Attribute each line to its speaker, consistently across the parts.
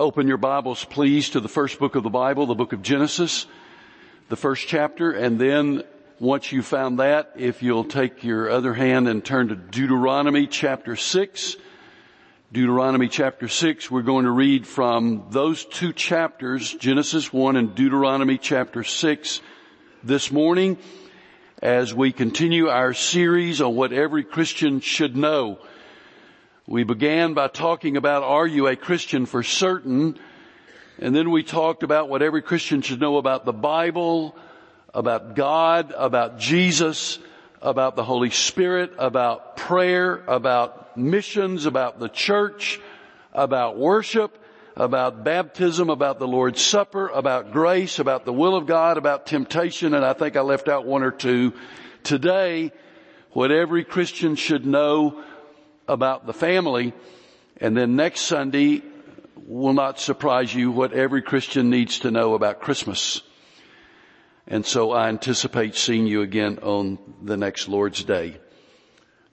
Speaker 1: Open your Bibles, please, to the first book of the Bible, the book of Genesis, the first chapter, and then once you found that, if you'll take your other hand and turn to Deuteronomy chapter 6, Deuteronomy chapter 6, we're going to read from those two chapters, Genesis 1 and Deuteronomy chapter 6 this morning as we continue our series on what every Christian should know. We began by talking about are you a Christian for certain? And then we talked about what every Christian should know about the Bible, about God, about Jesus, about the Holy Spirit, about prayer, about missions, about the church, about worship, about baptism, about the Lord's Supper, about grace, about the will of God, about temptation, and I think I left out one or two. Today, what every Christian should know about the family, and then next Sunday will not surprise you what every Christian needs to know about Christmas. And so I anticipate seeing you again on the next Lord's Day.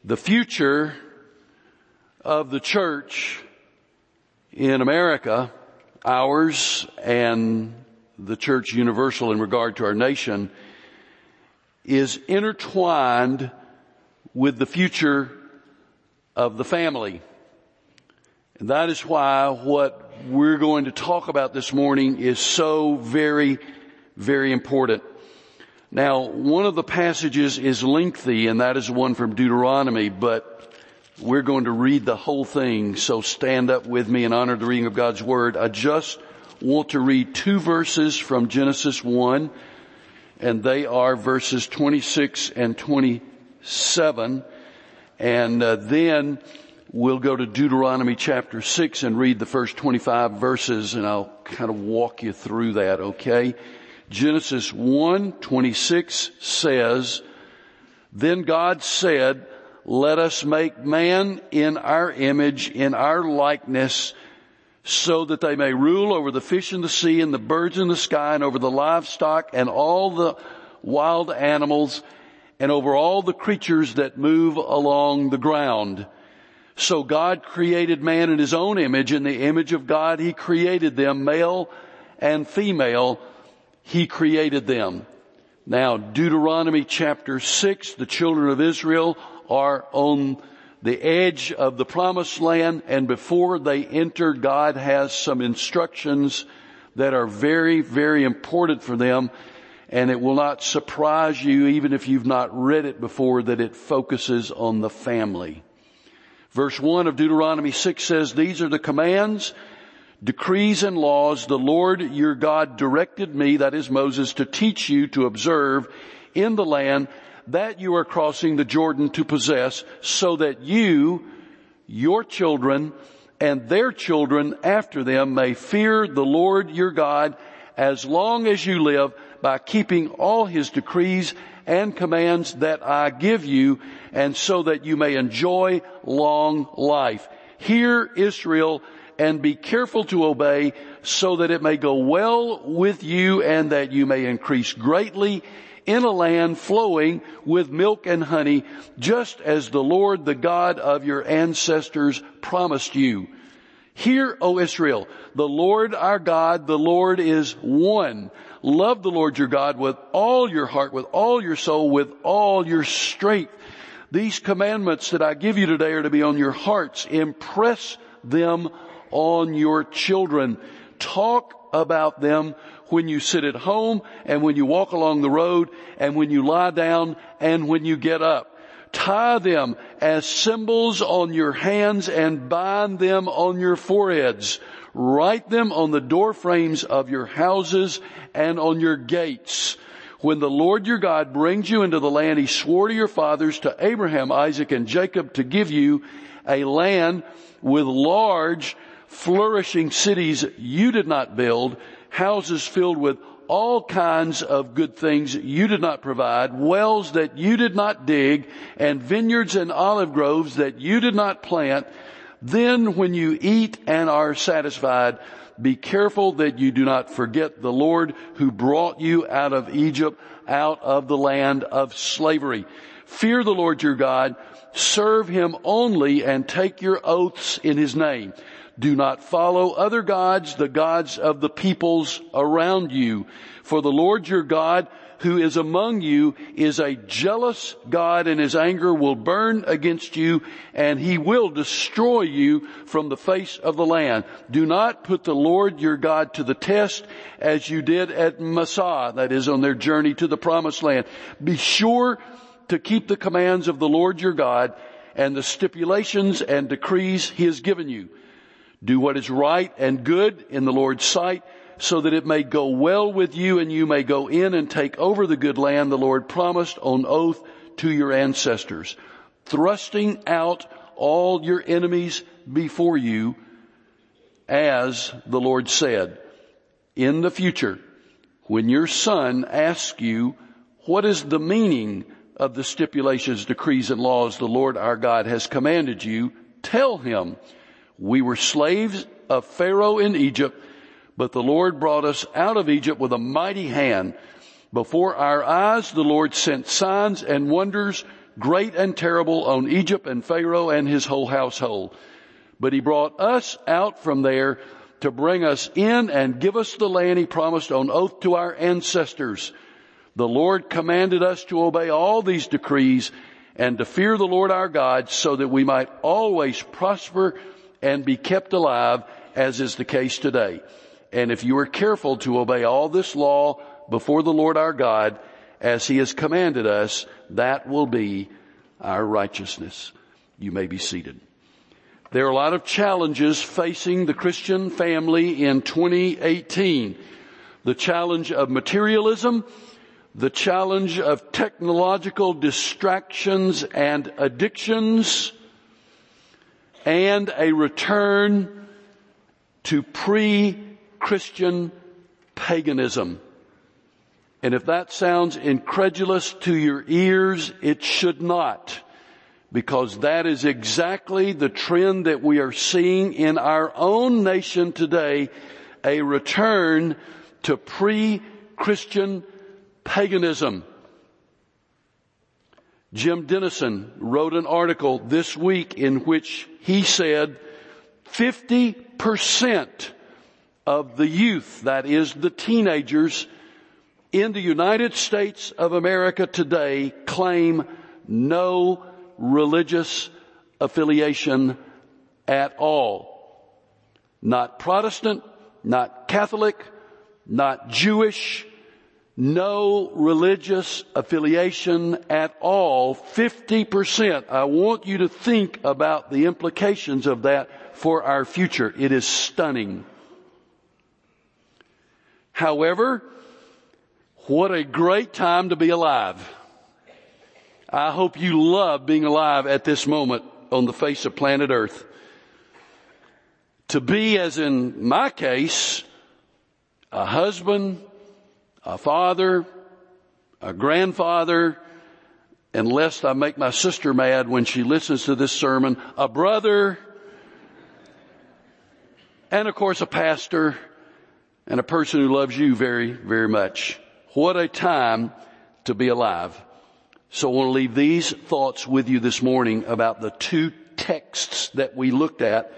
Speaker 1: The future of the church in America, ours and the church universal in regard to our nation is intertwined with the future of the family. And that is why what we're going to talk about this morning is so very, very important. Now, one of the passages is lengthy and that is one from Deuteronomy, but we're going to read the whole thing, so stand up with me and honor the reading of God's Word. I just want to read two verses from Genesis 1, and they are verses 26 and 27. And uh, then we'll go to Deuteronomy chapter 6 and read the first 25 verses, and I'll kind of walk you through that, okay? Genesis 1, 26 says, Then God said, let us make man in our image, in our likeness, so that they may rule over the fish in the sea and the birds in the sky and over the livestock and all the wild animals and over all the creatures that move along the ground. So God created man in his own image. In the image of God, he created them, male and female. He created them. Now, Deuteronomy chapter 6, the children of Israel are on the edge of the promised land and before they enter, God has some instructions that are very, very important for them and it will not surprise you even if you've not read it before that it focuses on the family. Verse 1 of Deuteronomy 6 says, these are the commands, decrees and laws the Lord your God directed me, that is Moses, to teach you to observe in the land that you are crossing the Jordan to possess so that you, your children, and their children after them may fear the Lord your God as long as you live by keeping all his decrees and commands that I give you and so that you may enjoy long life. Hear Israel and be careful to obey so that it may go well with you and that you may increase greatly in a land flowing with milk and honey, just as the Lord, the God of your ancestors promised you. Hear, O Israel, the Lord our God, the Lord is one. Love the Lord your God with all your heart, with all your soul, with all your strength. These commandments that I give you today are to be on your hearts. Impress them on your children. Talk about them when you sit at home and when you walk along the road and when you lie down and when you get up. Tie them as symbols on your hands and bind them on your foreheads. Write them on the door frames of your houses and on your gates. When the Lord your God brings you into the land he swore to your fathers, to Abraham, Isaac, and Jacob to give you a land with large, flourishing cities you did not build, houses filled with all kinds of good things you did not provide, wells that you did not dig, and vineyards and olive groves that you did not plant, then when you eat and are satisfied, be careful that you do not forget the Lord who brought you out of Egypt, out of the land of slavery. Fear the Lord your God, serve him only and take your oaths in his name. Do not follow other gods, the gods of the peoples around you. For the Lord your God who is among you is a jealous God and his anger will burn against you and he will destroy you from the face of the land. Do not put the Lord your God to the test as you did at Massah, that is on their journey to the promised land. Be sure to keep the commands of the Lord your God and the stipulations and decrees he has given you. Do what is right and good in the Lord's sight so that it may go well with you and you may go in and take over the good land the Lord promised on oath to your ancestors, thrusting out all your enemies before you as the Lord said. In the future, when your son asks you, what is the meaning of the stipulations, decrees, and laws the Lord our God has commanded you, tell him, we were slaves of Pharaoh in Egypt but the Lord brought us out of Egypt with a mighty hand. Before our eyes, the Lord sent signs and wonders, great and terrible, on Egypt and Pharaoh and his whole household. But he brought us out from there to bring us in and give us the land he promised on oath to our ancestors. The Lord commanded us to obey all these decrees and to fear the Lord our God so that we might always prosper and be kept alive as is the case today. And if you are careful to obey all this law before the Lord our God, as he has commanded us, that will be our righteousness. You may be seated. There are a lot of challenges facing the Christian family in 2018. The challenge of materialism, the challenge of technological distractions and addictions, and a return to pre Christian paganism. And if that sounds incredulous to your ears, it should not. Because that is exactly the trend that we are seeing in our own nation today, a return to pre-Christian paganism. Jim Denison wrote an article this week in which he said 50% of the youth, that is the teenagers in the United States of America today claim no religious affiliation at all. Not Protestant, not Catholic, not Jewish, no religious affiliation at all. 50%. I want you to think about the implications of that for our future. It is stunning. However, what a great time to be alive. I hope you love being alive at this moment on the face of planet earth. To be, as in my case, a husband, a father, a grandfather, and lest I make my sister mad when she listens to this sermon, a brother, and of course a pastor, and a person who loves you very, very much. What a time to be alive. So I want to leave these thoughts with you this morning about the two texts that we looked at.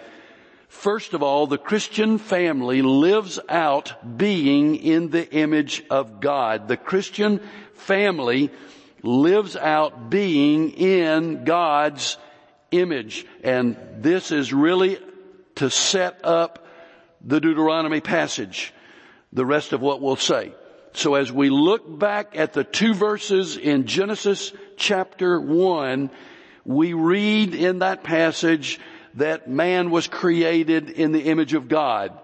Speaker 1: First of all, the Christian family lives out being in the image of God. The Christian family lives out being in God's image. And this is really to set up the Deuteronomy passage the rest of what we'll say. So as we look back at the two verses in Genesis chapter one, we read in that passage that man was created in the image of God.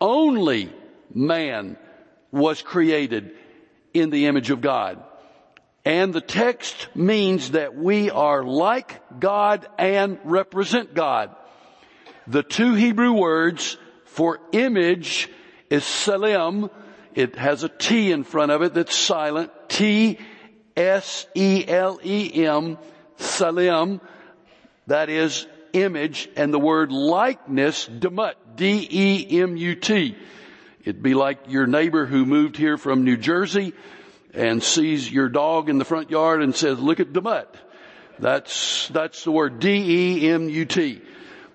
Speaker 1: Only man was created in the image of God. And the text means that we are like God and represent God. The two Hebrew words for image is Tselem. It has a T in front of it that's silent. T S E L E M. Tselem. That is image and the word likeness, demut, D-E-M-U-T. It'd be like your neighbor who moved here from New Jersey and sees your dog in the front yard and says, look at demut. That's, that's the word D-E-M-U-T.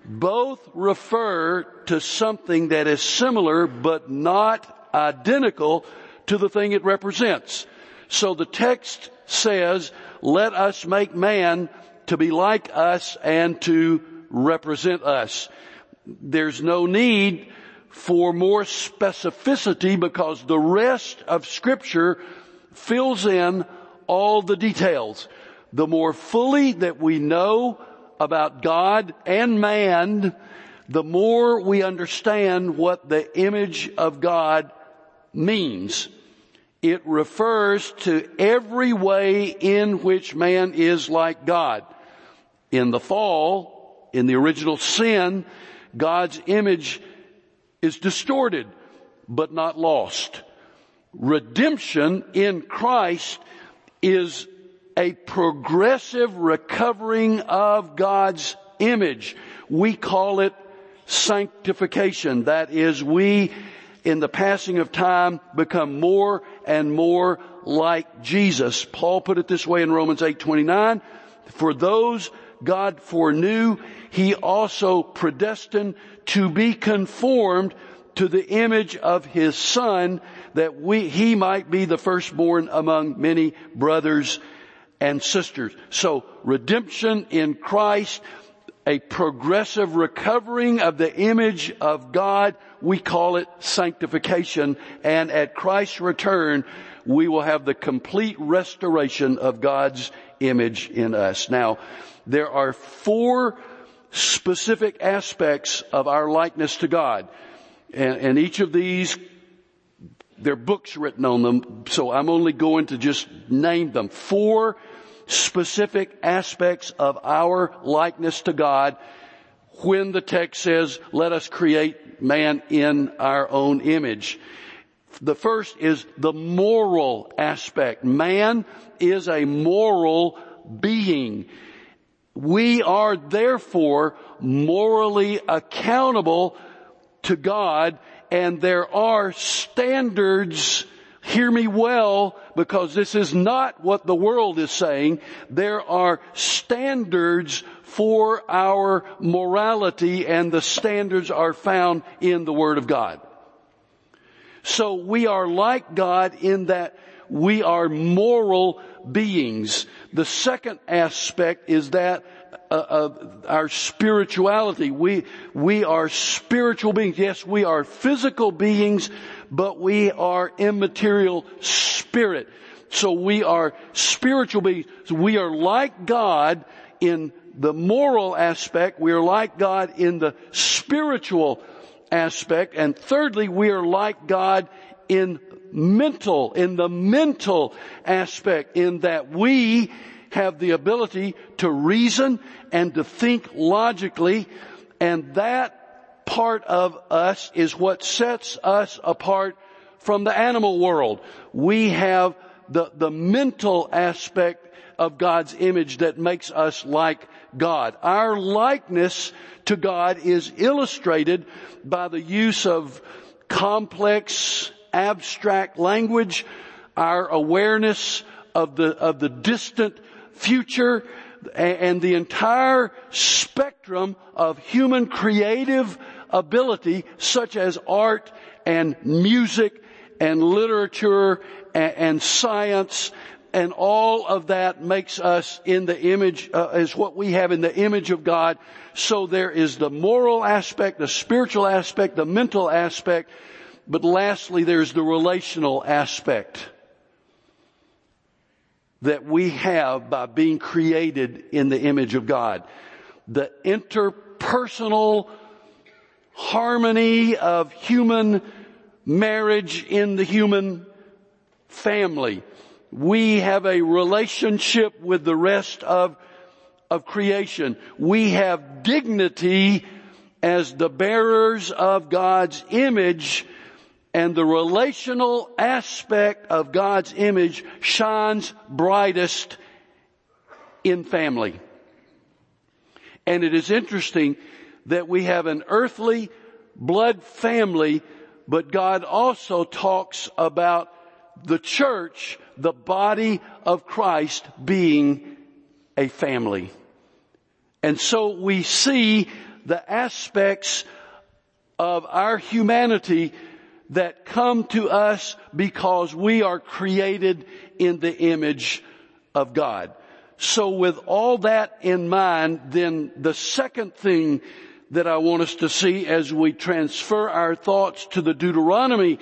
Speaker 1: Both refer to something that is similar but not identical to the thing it represents. So the text says, let us make man to be like us and to represent us. There's no need for more specificity because the rest of scripture fills in all the details. The more fully that we know about God and man, the more we understand what the image of God means. It refers to every way in which man is like God. In the fall, in the original sin, God's image is distorted, but not lost. Redemption in Christ is a progressive recovering of God's image. We call it sanctification. That is, we in the passing of time become more and more like Jesus. Paul put it this way in Romans 8:29, for those God foreknew, he also predestined to be conformed to the image of his son that we, he might be the firstborn among many brothers and sisters. So redemption in Christ, a progressive recovering of the image of God, we call it sanctification. And at Christ's return, we will have the complete restoration of God's image in us. Now, there are four specific aspects of our likeness to God. And, and each of these, there are books written on them, so I'm only going to just name them. Four specific aspects of our likeness to God when the text says, let us create man in our own image. The first is the moral aspect. Man is a moral being. We are therefore morally accountable to God and there are standards Hear me well because this is not what the world is saying. There are standards for our morality and the standards are found in the Word of God. So we are like God in that we are moral beings. The second aspect is that uh, uh, our spirituality. We we are spiritual beings. Yes, we are physical beings, but we are immaterial spirit. So we are spiritual beings. We are like God in the moral aspect. We are like God in the spiritual aspect. And thirdly, we are like God in mental, in the mental aspect, in that we have the ability to reason and to think logically, and that part of us is what sets us apart from the animal world. We have the, the mental aspect of God's image that makes us like God. Our likeness to God is illustrated by the use of complex, abstract language, our awareness of the, of the distant future, and the entire spectrum of human creative ability such as art and music and literature and, science and all of that makes us in the image, uh, is what we have in the image of God. So there is the moral aspect, the spiritual aspect, the mental aspect, but lastly there's the relational aspect that we have by being created in the image of God. The interpersonal harmony of human marriage in the human family. We have a relationship with the rest of, of creation. We have dignity as the bearers of God's image and the relational aspect of God's image shines brightest in family. And it is interesting that we have an earthly blood family, but God also talks about the church, the body of Christ being a family. And so we see the aspects of our humanity that come to us because we are created in the image of God. So with all that in mind, then the second thing that I want us to see as we transfer our thoughts to the Deuteronomy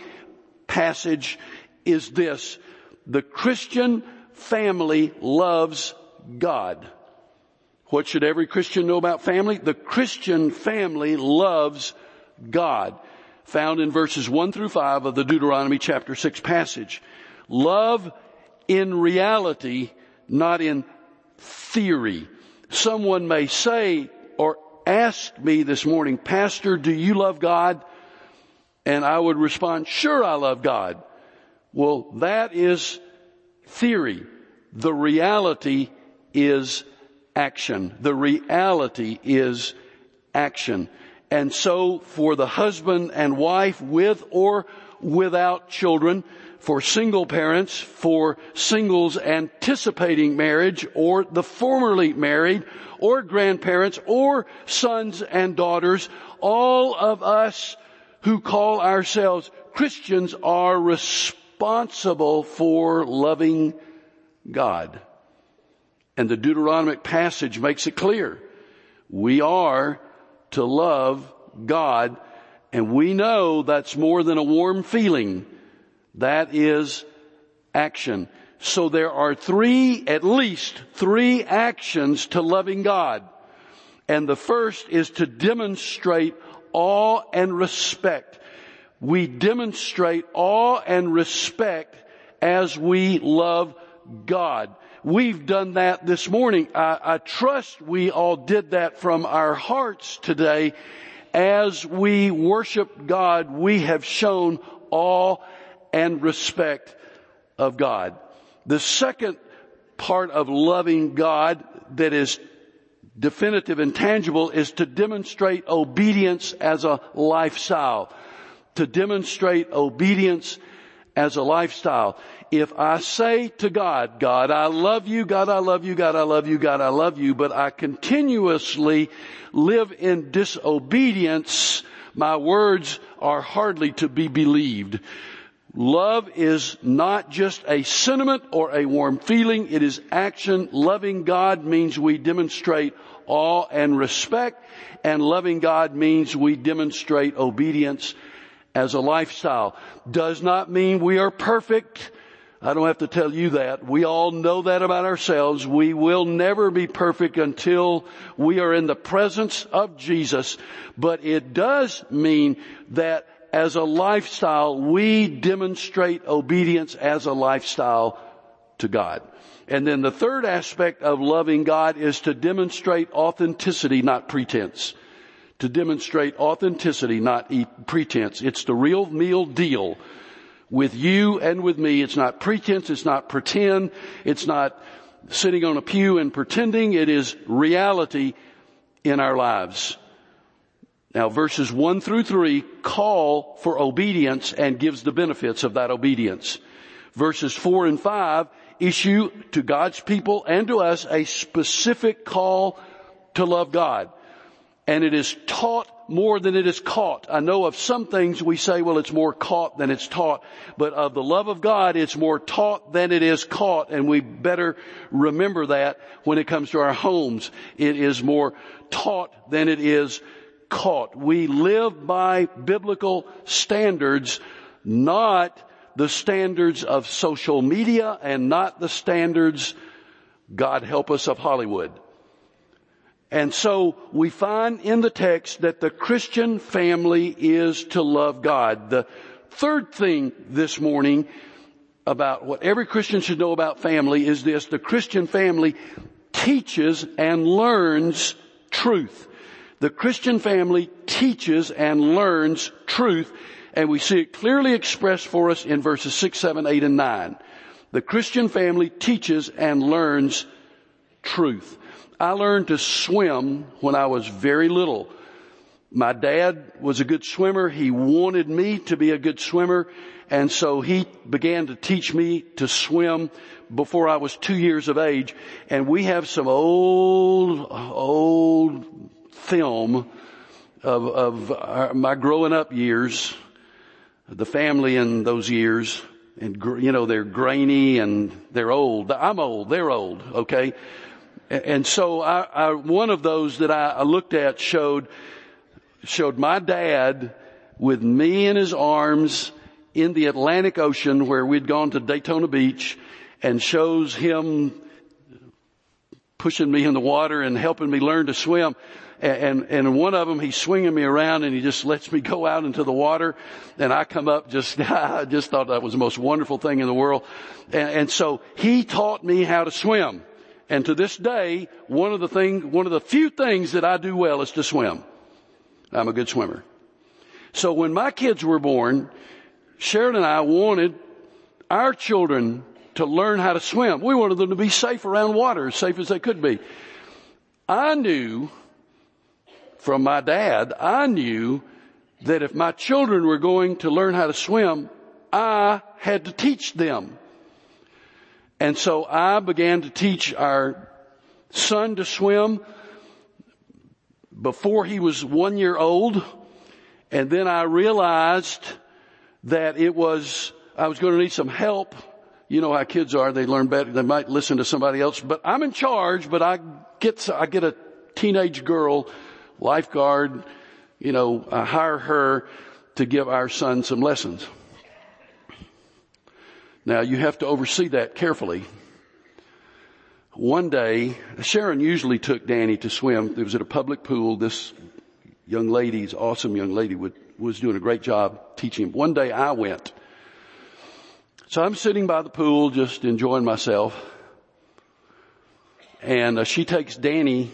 Speaker 1: passage is this. The Christian family loves God. What should every Christian know about family? The Christian family loves God. Found in verses 1 through 5 of the Deuteronomy chapter 6 passage. Love in reality, not in theory. Someone may say or ask me this morning, Pastor, do you love God? And I would respond, sure I love God. Well, that is theory. The reality is action. The reality is action. And so for the husband and wife with or without children, for single parents, for singles anticipating marriage, or the formerly married, or grandparents, or sons and daughters, all of us who call ourselves Christians are responsible for loving God. And the Deuteronomic passage makes it clear. We are to love God and we know that's more than a warm feeling. That is action. So there are three, at least three actions to loving God. And the first is to demonstrate awe and respect. We demonstrate awe and respect as we love God. We've done that this morning. I, I, trust we all did that from our hearts today. As we worship God, we have shown awe and respect of God. The second part of loving God that is definitive and tangible is to demonstrate obedience as a lifestyle. To demonstrate obedience as a lifestyle. If I say to God, God, I love you, God, I love you, God, I love you, God, I love you, but I continuously live in disobedience, my words are hardly to be believed. Love is not just a sentiment or a warm feeling, it is action. Loving God means we demonstrate awe and respect, and loving God means we demonstrate obedience as a lifestyle. Does not mean we are perfect. I don't have to tell you that. We all know that about ourselves. We will never be perfect until we are in the presence of Jesus. But it does mean that as a lifestyle, we demonstrate obedience as a lifestyle to God. And then the third aspect of loving God is to demonstrate authenticity, not pretense. To demonstrate authenticity, not pretense. It's the real meal deal with you and with me. It's not pretense. It's not pretend. It's not sitting on a pew and pretending. It is reality in our lives. Now verses one through three call for obedience and gives the benefits of that obedience. Verses four and five issue to God's people and to us a specific call to love God. And it is taught more than it is caught. I know of some things we say, well, it's more caught than it's taught, but of the love of God, it's more taught than it is caught, and we better remember that when it comes to our homes. It is more taught than it is caught. We live by biblical standards, not the standards of social media and not the standards, God help us, of Hollywood. And so we find in the text that the Christian family is to love God. The third thing this morning about what every Christian should know about family is this. The Christian family teaches and learns truth. The Christian family teaches and learns truth, and we see it clearly expressed for us in verses 6, 7, 8, and 9. The Christian family teaches and learns truth. I learned to swim when I was very little. My dad was a good swimmer. He wanted me to be a good swimmer. And so he began to teach me to swim before I was two years of age. And we have some old, old film of, of our, my growing up years, the family in those years, and you know, they're grainy and they're old. I'm old, they're old, okay? And so I, I, one of those that I, looked at showed, showed my dad with me in his arms in the Atlantic Ocean where we'd gone to Daytona Beach and shows him pushing me in the water and helping me learn to swim. And, and one of them, he's swinging me around and he just lets me go out into the water. And I come up just, I just thought that was the most wonderful thing in the world. And, and so he taught me how to swim. And to this day, one of the thing, one of the few things that I do well is to swim. I'm a good swimmer. So when my kids were born, Sharon and I wanted our children to learn how to swim. We wanted them to be safe around water, as safe as they could be. I knew from my dad, I knew that if my children were going to learn how to swim, I had to teach them. And so I began to teach our son to swim before he was one year old. And then I realized that it was, I was going to need some help. You know how kids are. They learn better. They might listen to somebody else, but I'm in charge, but I get, I get a teenage girl, lifeguard, you know, I hire her to give our son some lessons. Now you have to oversee that carefully. One day, Sharon usually took Danny to swim. It was at a public pool. This young lady's awesome young lady would, was doing a great job teaching him. One day I went. So I'm sitting by the pool just enjoying myself. And uh, she takes Danny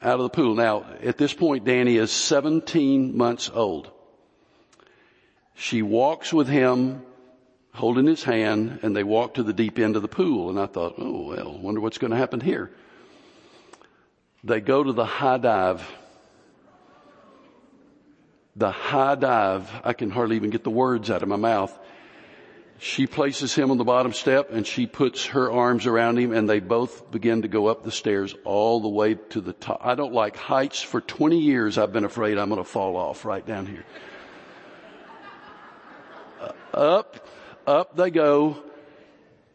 Speaker 1: out of the pool. Now, at this point, Danny is 17 months old. She walks with him holding his hand and they walked to the deep end of the pool. And I thought, oh well, wonder what's going to happen here. They go to the high dive. The high dive. I can hardly even get the words out of my mouth. She places him on the bottom step and she puts her arms around him and they both begin to go up the stairs all the way to the top. I don't like heights. For 20 years I've been afraid I'm going to fall off right down here. Uh, up up they go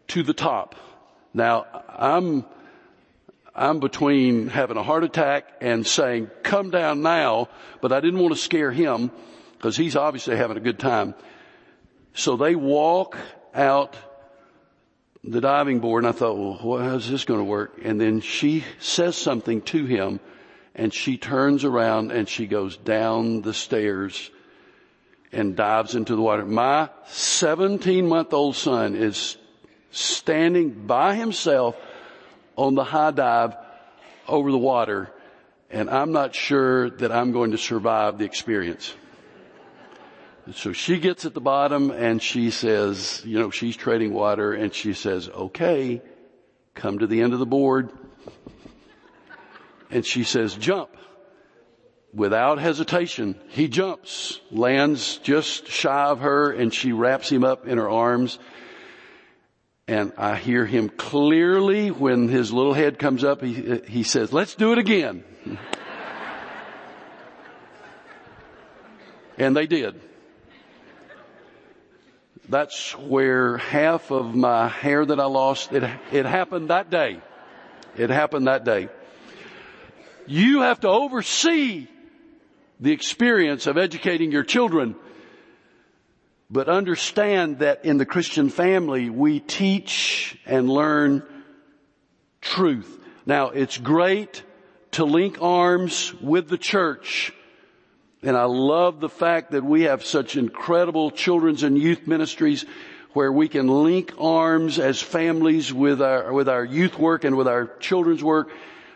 Speaker 1: to the top. Now, I'm, I'm between having a heart attack and saying, come down now, but I didn't want to scare him because he's obviously having a good time. So they walk out the diving board and I thought, well, how's this going to work? And then she says something to him and she turns around and she goes down the stairs and dives into the water. My 17 month old son is standing by himself on the high dive over the water and I'm not sure that I'm going to survive the experience. So she gets at the bottom and she says, you know, she's trading water and she says, okay, come to the end of the board. And she says, jump. Without hesitation, he jumps, lands just shy of her, and she wraps him up in her arms. And I hear him clearly when his little head comes up, he, he says, let's do it again. and they did. That's where half of my hair that I lost, it, it happened that day. It happened that day. You have to oversee the experience of educating your children. But understand that in the Christian family, we teach and learn truth. Now, it's great to link arms with the church. And I love the fact that we have such incredible children's and youth ministries where we can link arms as families with our, with our youth work and with our children's work.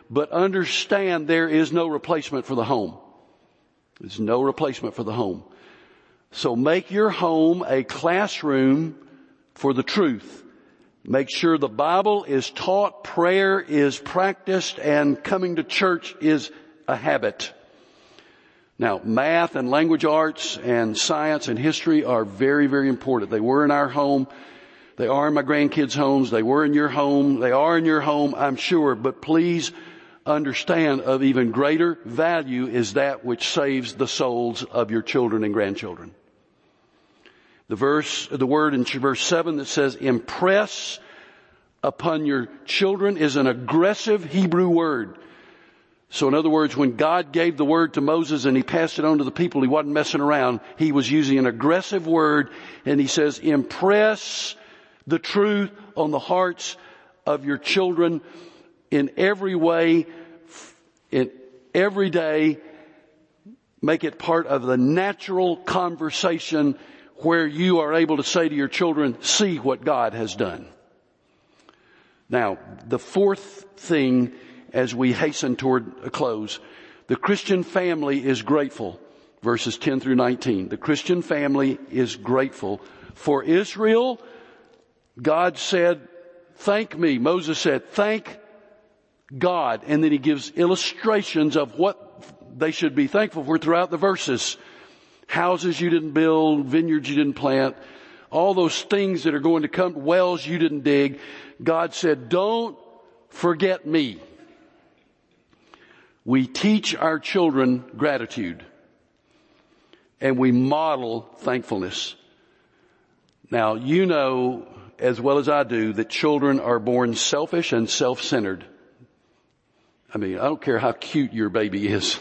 Speaker 1: But understand there is no replacement for the home. There's no replacement for the home. So make your home a classroom for the truth. Make sure the Bible is taught, prayer is practiced, and coming to church is a habit. Now, math and language arts and science and history are very, very important. They were in our home. They are in my grandkids' homes. They were in your home. They are in your home, I'm sure. But please understand of even greater value is that which saves the souls of your children and grandchildren. The verse, the word in verse 7 that says impress upon your children is an aggressive Hebrew word. So in other words, when God gave the word to Moses and he passed it on to the people, he wasn't messing around. He was using an aggressive word and he says, impress the truth on the hearts of your children in every way, in every day. Make it part of the natural conversation where you are able to say to your children, see what God has done. Now, the fourth thing as we hasten toward a close, the Christian family is grateful. Verses 10 through 19. The Christian family is grateful. For Israel, God said, thank me. Moses said, thank God. And then he gives illustrations of what they should be thankful for throughout the verses houses you didn't build, vineyards you didn't plant, all those things that are going to come, wells you didn't dig. God said, don't forget me. We teach our children gratitude and we model thankfulness. Now, you know as well as I do that children are born selfish and self-centered. I mean, I don't care how cute your baby is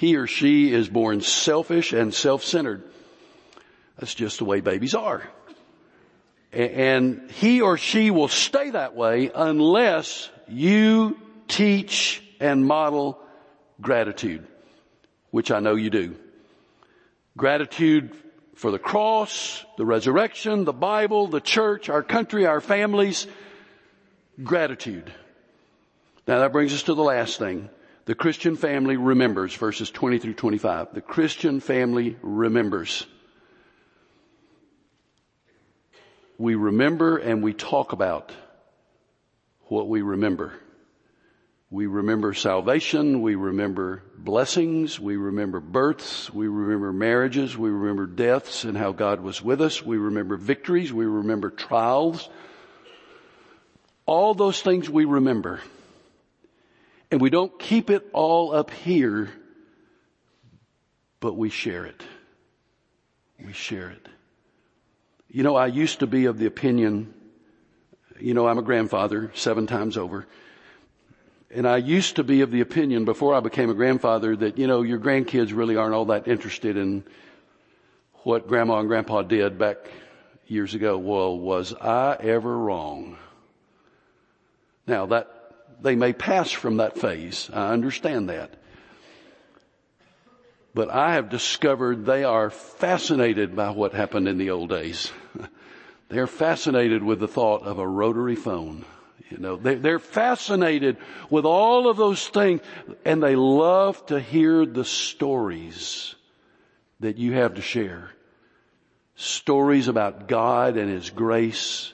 Speaker 1: he or she is born selfish and self-centered. That's just the way babies are. And he or she will stay that way unless you teach and model gratitude, which I know you do. Gratitude for the cross, the resurrection, the Bible, the church, our country, our families. Gratitude. Now that brings us to the last thing. The Christian family remembers, verses 20 through 25. The Christian family remembers. We remember and we talk about what we remember. We remember salvation, we remember blessings, we remember births, we remember marriages, we remember deaths and how God was with us, we remember victories, we remember trials. All those things we remember. And we don't keep it all up here, but we share it. We share it. You know, I used to be of the opinion, you know, I'm a grandfather seven times over. And I used to be of the opinion before I became a grandfather that, you know, your grandkids really aren't all that interested in what grandma and grandpa did back years ago. Well, was I ever wrong? Now that they may pass from that phase. I understand that. But I have discovered they are fascinated by what happened in the old days. They're fascinated with the thought of a rotary phone. You know, they're fascinated with all of those things and they love to hear the stories that you have to share. Stories about God and His grace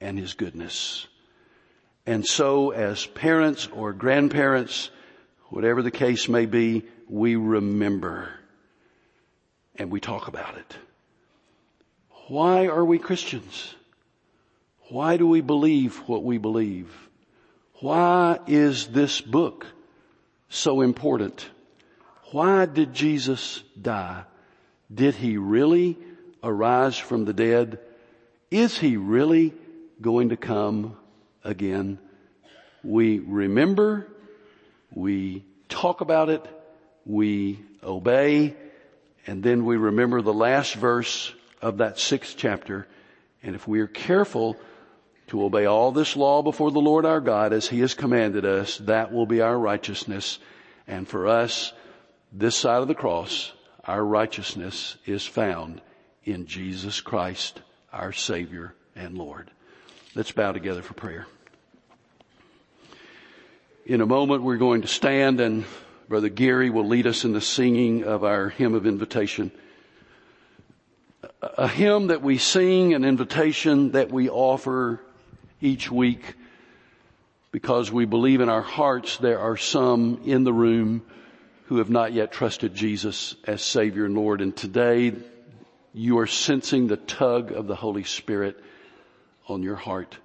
Speaker 1: and His goodness. And so as parents or grandparents, whatever the case may be, we remember and we talk about it. Why are we Christians? Why do we believe what we believe? Why is this book so important? Why did Jesus die? Did he really arise from the dead? Is he really going to come again. We remember, we talk about it, we obey, and then we remember the last verse of that sixth chapter. And if we are careful to obey all this law before the Lord our God as He has commanded us, that will be our righteousness. And for us, this side of the cross, our righteousness is found in Jesus Christ, our Savior and Lord. Let's bow together for prayer. In a moment we're going to stand and Brother Gary will lead us in the singing of our hymn of invitation. A hymn that we sing, an invitation that we offer each week because we believe in our hearts there are some in the room who have not yet trusted Jesus as Savior and Lord. And today you are sensing the tug of the Holy Spirit on your heart.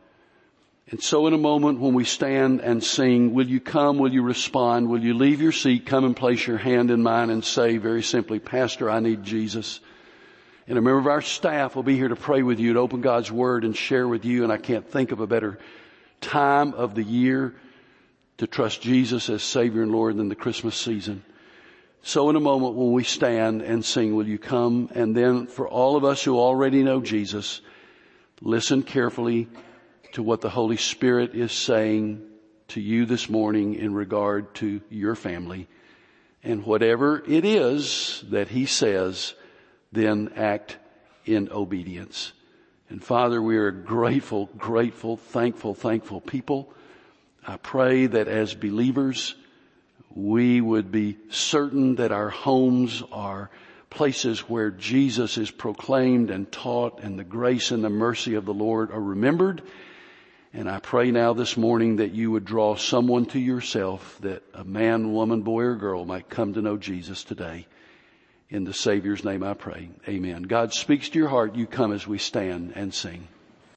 Speaker 1: And so in a moment when we stand and sing, will you come, will you respond, will you leave your seat, come and place your hand in mine and say very simply, Pastor, I need Jesus. And a member of our staff will be here to pray with you, to open God's Word and share with you, and I can't think of a better time of the year to trust Jesus as Savior and Lord than the Christmas season. So in a moment when we stand and sing, will you come? And then for all of us who already know Jesus, listen carefully to what the Holy Spirit is saying to you this morning in regard to your family. And whatever it is that He says, then act in obedience. And Father, we are grateful, grateful, thankful, thankful people. I pray that as believers, we would be certain that our homes are places where Jesus is proclaimed and taught and the grace and the mercy of the Lord are remembered and I pray now this morning that you would draw someone to yourself that a man, woman, boy, or girl might come to know Jesus today. In the Savior's name I pray. Amen. God speaks to your heart. You come as we stand and sing.